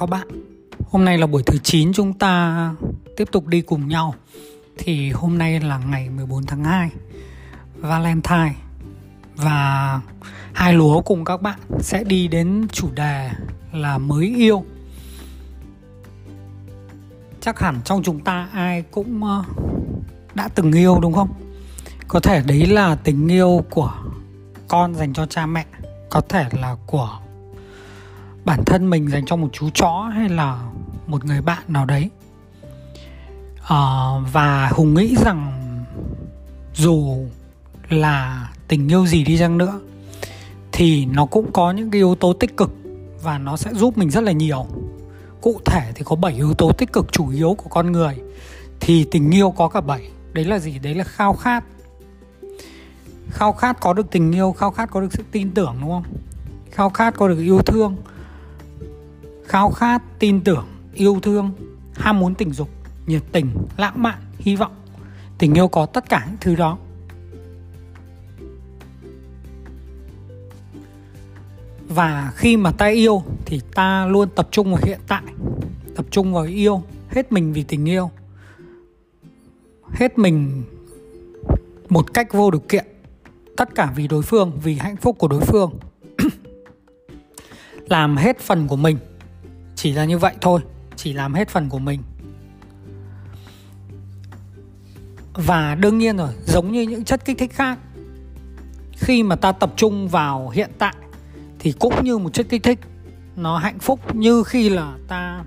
các bạn. Hôm nay là buổi thứ 9 chúng ta tiếp tục đi cùng nhau. Thì hôm nay là ngày 14 tháng 2 Valentine. Và hai lúa cùng các bạn sẽ đi đến chủ đề là mới yêu. Chắc hẳn trong chúng ta ai cũng ờ, đã từng yêu đúng không? Có thể đấy là tình yêu của con dành cho cha mẹ, Có thể là của bản thân mình dành cho một chú chó hay là một người bạn nào đấy. À, và hùng nghĩ rằng dù là tình yêu gì đi chăng nữa thì nó cũng có những cái yếu tố tích cực và nó sẽ giúp mình rất là nhiều. Cụ thể thì có 7 yếu tố tích cực chủ yếu của con người thì tình yêu có cả 7 đấy là gì? Đấy là khao khát. Khao khát có được tình yêu khao khát có được sự tin tưởng đúng không? Khao khát có được yêu thương khao khát, tin tưởng, yêu thương, ham muốn tình dục, nhiệt tình, lãng mạn, hy vọng. Tình yêu có tất cả những thứ đó. Và khi mà ta yêu thì ta luôn tập trung vào hiện tại, tập trung vào yêu, hết mình vì tình yêu, hết mình một cách vô điều kiện, tất cả vì đối phương, vì hạnh phúc của đối phương. Làm hết phần của mình chỉ là như vậy thôi, chỉ làm hết phần của mình. Và đương nhiên rồi, giống như những chất kích thích khác, khi mà ta tập trung vào hiện tại thì cũng như một chất kích thích, nó hạnh phúc như khi là ta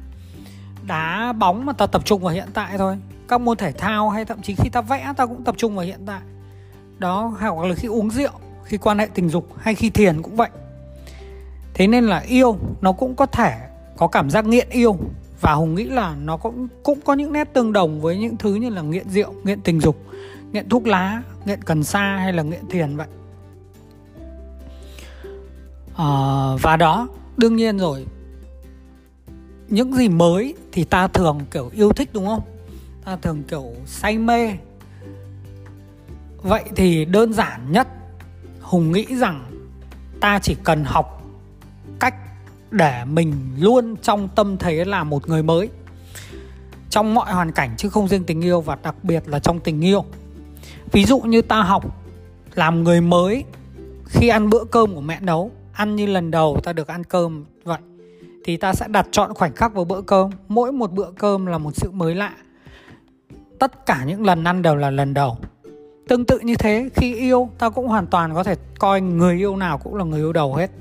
đá bóng mà ta tập trung vào hiện tại thôi. Các môn thể thao hay thậm chí khi ta vẽ, ta cũng tập trung vào hiện tại. Đó, hoặc là khi uống rượu, khi quan hệ tình dục hay khi thiền cũng vậy. Thế nên là yêu nó cũng có thể có cảm giác nghiện yêu và hùng nghĩ là nó cũng cũng có những nét tương đồng với những thứ như là nghiện rượu nghiện tình dục nghiện thuốc lá nghiện cần sa hay là nghiện thiền vậy. À, và đó đương nhiên rồi. Những gì mới thì ta thường kiểu yêu thích đúng không? Ta thường kiểu say mê. Vậy thì đơn giản nhất hùng nghĩ rằng ta chỉ cần học để mình luôn trong tâm thế là một người mới. Trong mọi hoàn cảnh chứ không riêng tình yêu và đặc biệt là trong tình yêu. Ví dụ như ta học làm người mới khi ăn bữa cơm của mẹ nấu, ăn như lần đầu ta được ăn cơm vậy, thì ta sẽ đặt chọn khoảnh khắc vào bữa cơm. Mỗi một bữa cơm là một sự mới lạ. Tất cả những lần ăn đều là lần đầu. Tương tự như thế, khi yêu, ta cũng hoàn toàn có thể coi người yêu nào cũng là người yêu đầu hết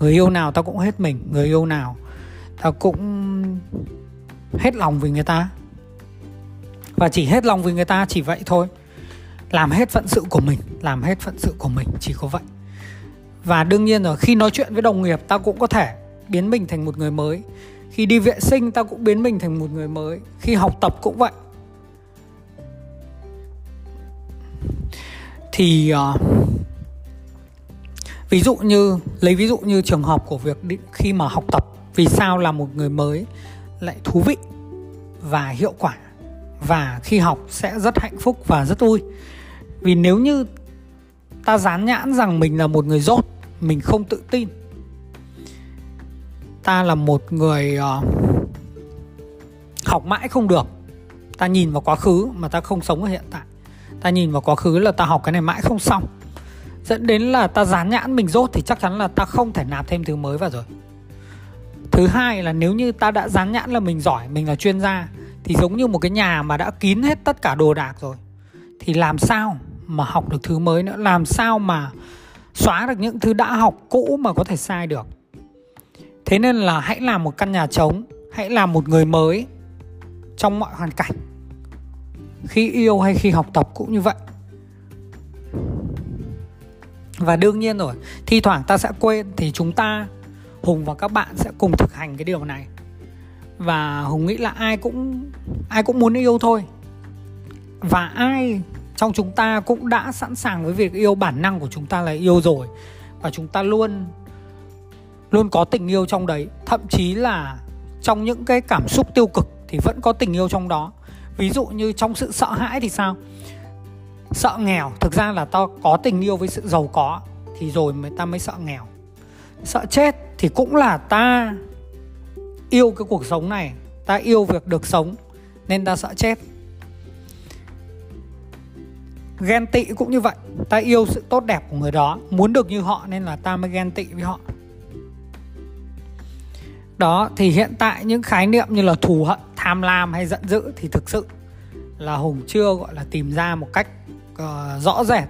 người yêu nào tao cũng hết mình người yêu nào tao cũng hết lòng vì người ta. Và chỉ hết lòng vì người ta chỉ vậy thôi. Làm hết phận sự của mình làm hết phận sự của mình chỉ có vậy. Và đương nhiên rồi khi nói chuyện với đồng nghiệp tao cũng có thể biến mình thành một người mới. Khi đi vệ sinh tao cũng biến mình thành một người mới. Khi học tập cũng vậy. Thì uh, ví dụ như lấy ví dụ như trường hợp của việc khi mà học tập vì sao là một người mới lại thú vị và hiệu quả và khi học sẽ rất hạnh phúc và rất vui? Vì nếu như ta dán nhãn rằng mình là một người dốt mình không tự tin ta là một người uh, học mãi không được ta nhìn vào quá khứ mà ta không sống ở hiện tại ta nhìn vào quá khứ là ta học cái này mãi không xong dẫn đến là ta dán nhãn mình rốt thì chắc chắn là ta không thể nạp thêm thứ mới vào rồi. Thứ hai là nếu như ta đã dán nhãn là mình giỏi, mình là chuyên gia, thì giống như một cái nhà mà đã kín hết tất cả đồ đạc rồi, thì làm sao mà học được thứ mới nữa? Làm sao mà xóa được những thứ đã học cũ mà có thể sai được? Thế nên là hãy làm một căn nhà trống, hãy làm một người mới trong mọi hoàn cảnh, khi yêu hay khi học tập cũng như vậy và đương nhiên rồi, thi thoảng ta sẽ quên thì chúng ta, hùng và các bạn sẽ cùng thực hành cái điều này. Và hùng nghĩ là ai cũng ai cũng muốn yêu thôi. Và ai trong chúng ta cũng đã sẵn sàng với việc yêu bản năng của chúng ta là yêu rồi. Và chúng ta luôn luôn có tình yêu trong đấy. Thậm chí là trong những cái cảm xúc tiêu cực thì vẫn có tình yêu trong đó. Ví dụ như trong sự sợ hãi thì sao? Sợ nghèo, thực ra là tao có tình yêu với sự giàu có, thì rồi mới ta mới sợ nghèo. Sợ chết thì cũng là ta yêu cái cuộc sống này, ta yêu việc được sống, nên ta sợ chết. Ghen tị cũng như vậy, ta yêu sự tốt đẹp của người đó, muốn được như họ nên là ta mới ghen tị với họ. Đó, thì hiện tại những khái niệm như là thù hận, tham lam hay giận dữ thì thực sự là hùng chưa, gọi là, tìm ra một cách uh, rõ rệt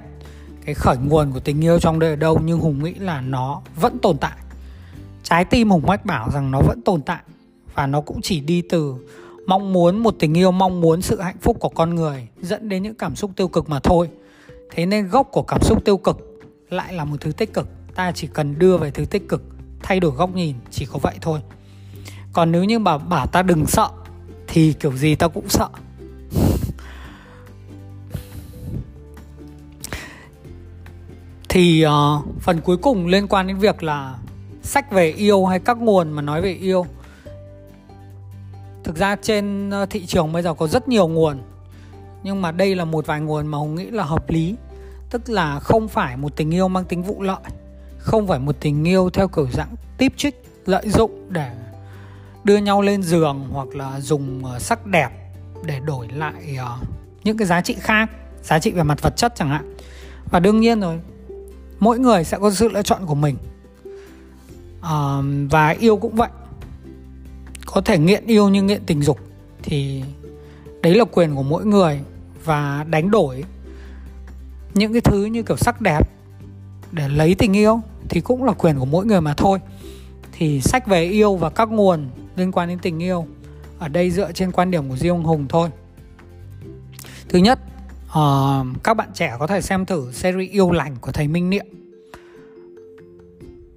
cái khởi nguồn của tình yêu trong đời ở đâu nhưng hùng nghĩ là nó vẫn tồn tại. Trái tim hùng mách bảo rằng nó vẫn tồn tại và nó cũng chỉ đi từ mong muốn một tình yêu mong muốn sự hạnh phúc của con người dẫn đến những cảm xúc tiêu cực mà thôi. Thế nên gốc của cảm xúc tiêu cực lại là một thứ tích cực. Ta chỉ cần đưa về thứ tích cực thay đổi góc nhìn chỉ có vậy thôi. Còn nếu như mà bảo ta đừng sợ thì kiểu gì ta cũng sợ. Thì uh, phần cuối cùng liên quan đến việc là sách về yêu hay các nguồn mà nói về yêu. Thực ra trên ờ, thị trường bây giờ có rất nhiều nguồn nhưng mà đây là một vài nguồn mà hùng nghĩ là hợp lý. Tức là không phải một tình yêu mang tính vụ lợi không phải một tình yêu theo kiểu dạng tiếp trích lợi dụng để đưa nhau lên giường hoặc là dùng ờ, sắc đẹp để đổi lại những cái giá trị khác giá trị về mặt vật chất chẳng hạn. Và đương nhiên rồi mỗi người sẽ có sự lựa chọn của mình. À, và yêu cũng vậy. Có thể nghiện yêu như nghiện tình dục thì đấy là quyền của mỗi người và đánh đổi những cái thứ như kiểu sắc đẹp để lấy tình yêu thì cũng là quyền của mỗi người mà thôi. Thì sách về yêu và các nguồn liên quan đến tình yêu ở đây dựa trên quan điểm của riêng Hùng thôi. Thứ nhất uh, các bạn trẻ có thể xem thử series yêu lành của thầy Minh Niệm.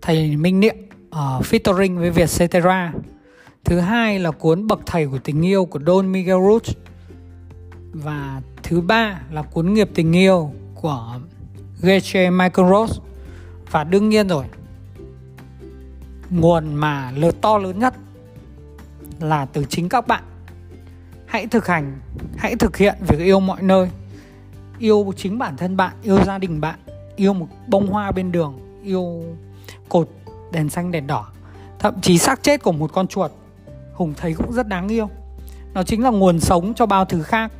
Thầy Minh Niệm uh, featuring với Việt Cetera thứ hai là cuốn bậc thầy của tình yêu của Don Miguel Ruiz và thứ ba là cuốn nghiệp tình yêu của G.J. Michael Rose và đương nhiên rồi nguồn mà lớn to lớn nhất là từ chính các bạn. Hãy thực hành hãy thực hiện việc yêu mọi nơi yêu chính bản thân bạn, yêu gia đình bạn, yêu một bông hoa bên đường, yêu cột đèn xanh đèn đỏ. Thậm chí xác chết của một con chuột, hùng thấy cũng rất đáng yêu. Nó chính là nguồn sống cho bao thứ khác,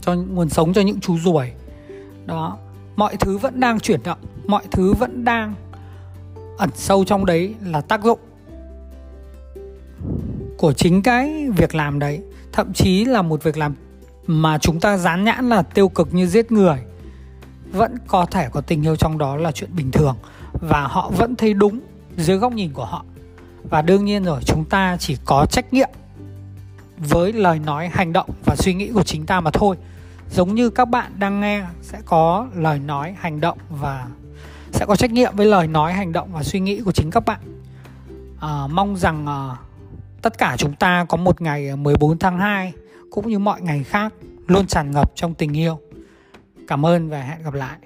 cho nguồn sống cho những chú ruồi. Đó, mọi thứ vẫn đang chuyển động, mọi thứ vẫn đang ẩn sâu trong đấy là tác dụng của chính cái việc làm đấy. Thậm chí là một việc làm mà chúng ta dán nhãn là tiêu cực như giết người vẫn có thể có tình yêu trong đó là chuyện bình thường và họ vẫn thấy đúng dưới góc nhìn của họ. Và đương nhiên rồi chúng ta chỉ có trách nhiệm với lời nói hành động và suy nghĩ của chính ta mà thôi. Giống như các bạn đang nghe sẽ có lời nói hành động và sẽ có trách nhiệm với lời nói hành động và suy nghĩ của chính các bạn. À, mong rằng à, tất cả chúng ta có một ngày à, 14 tháng 2 cũng như mọi ngày khác luôn tràn ngập trong tình yêu. Cảm ơn và hẹn gặp lại.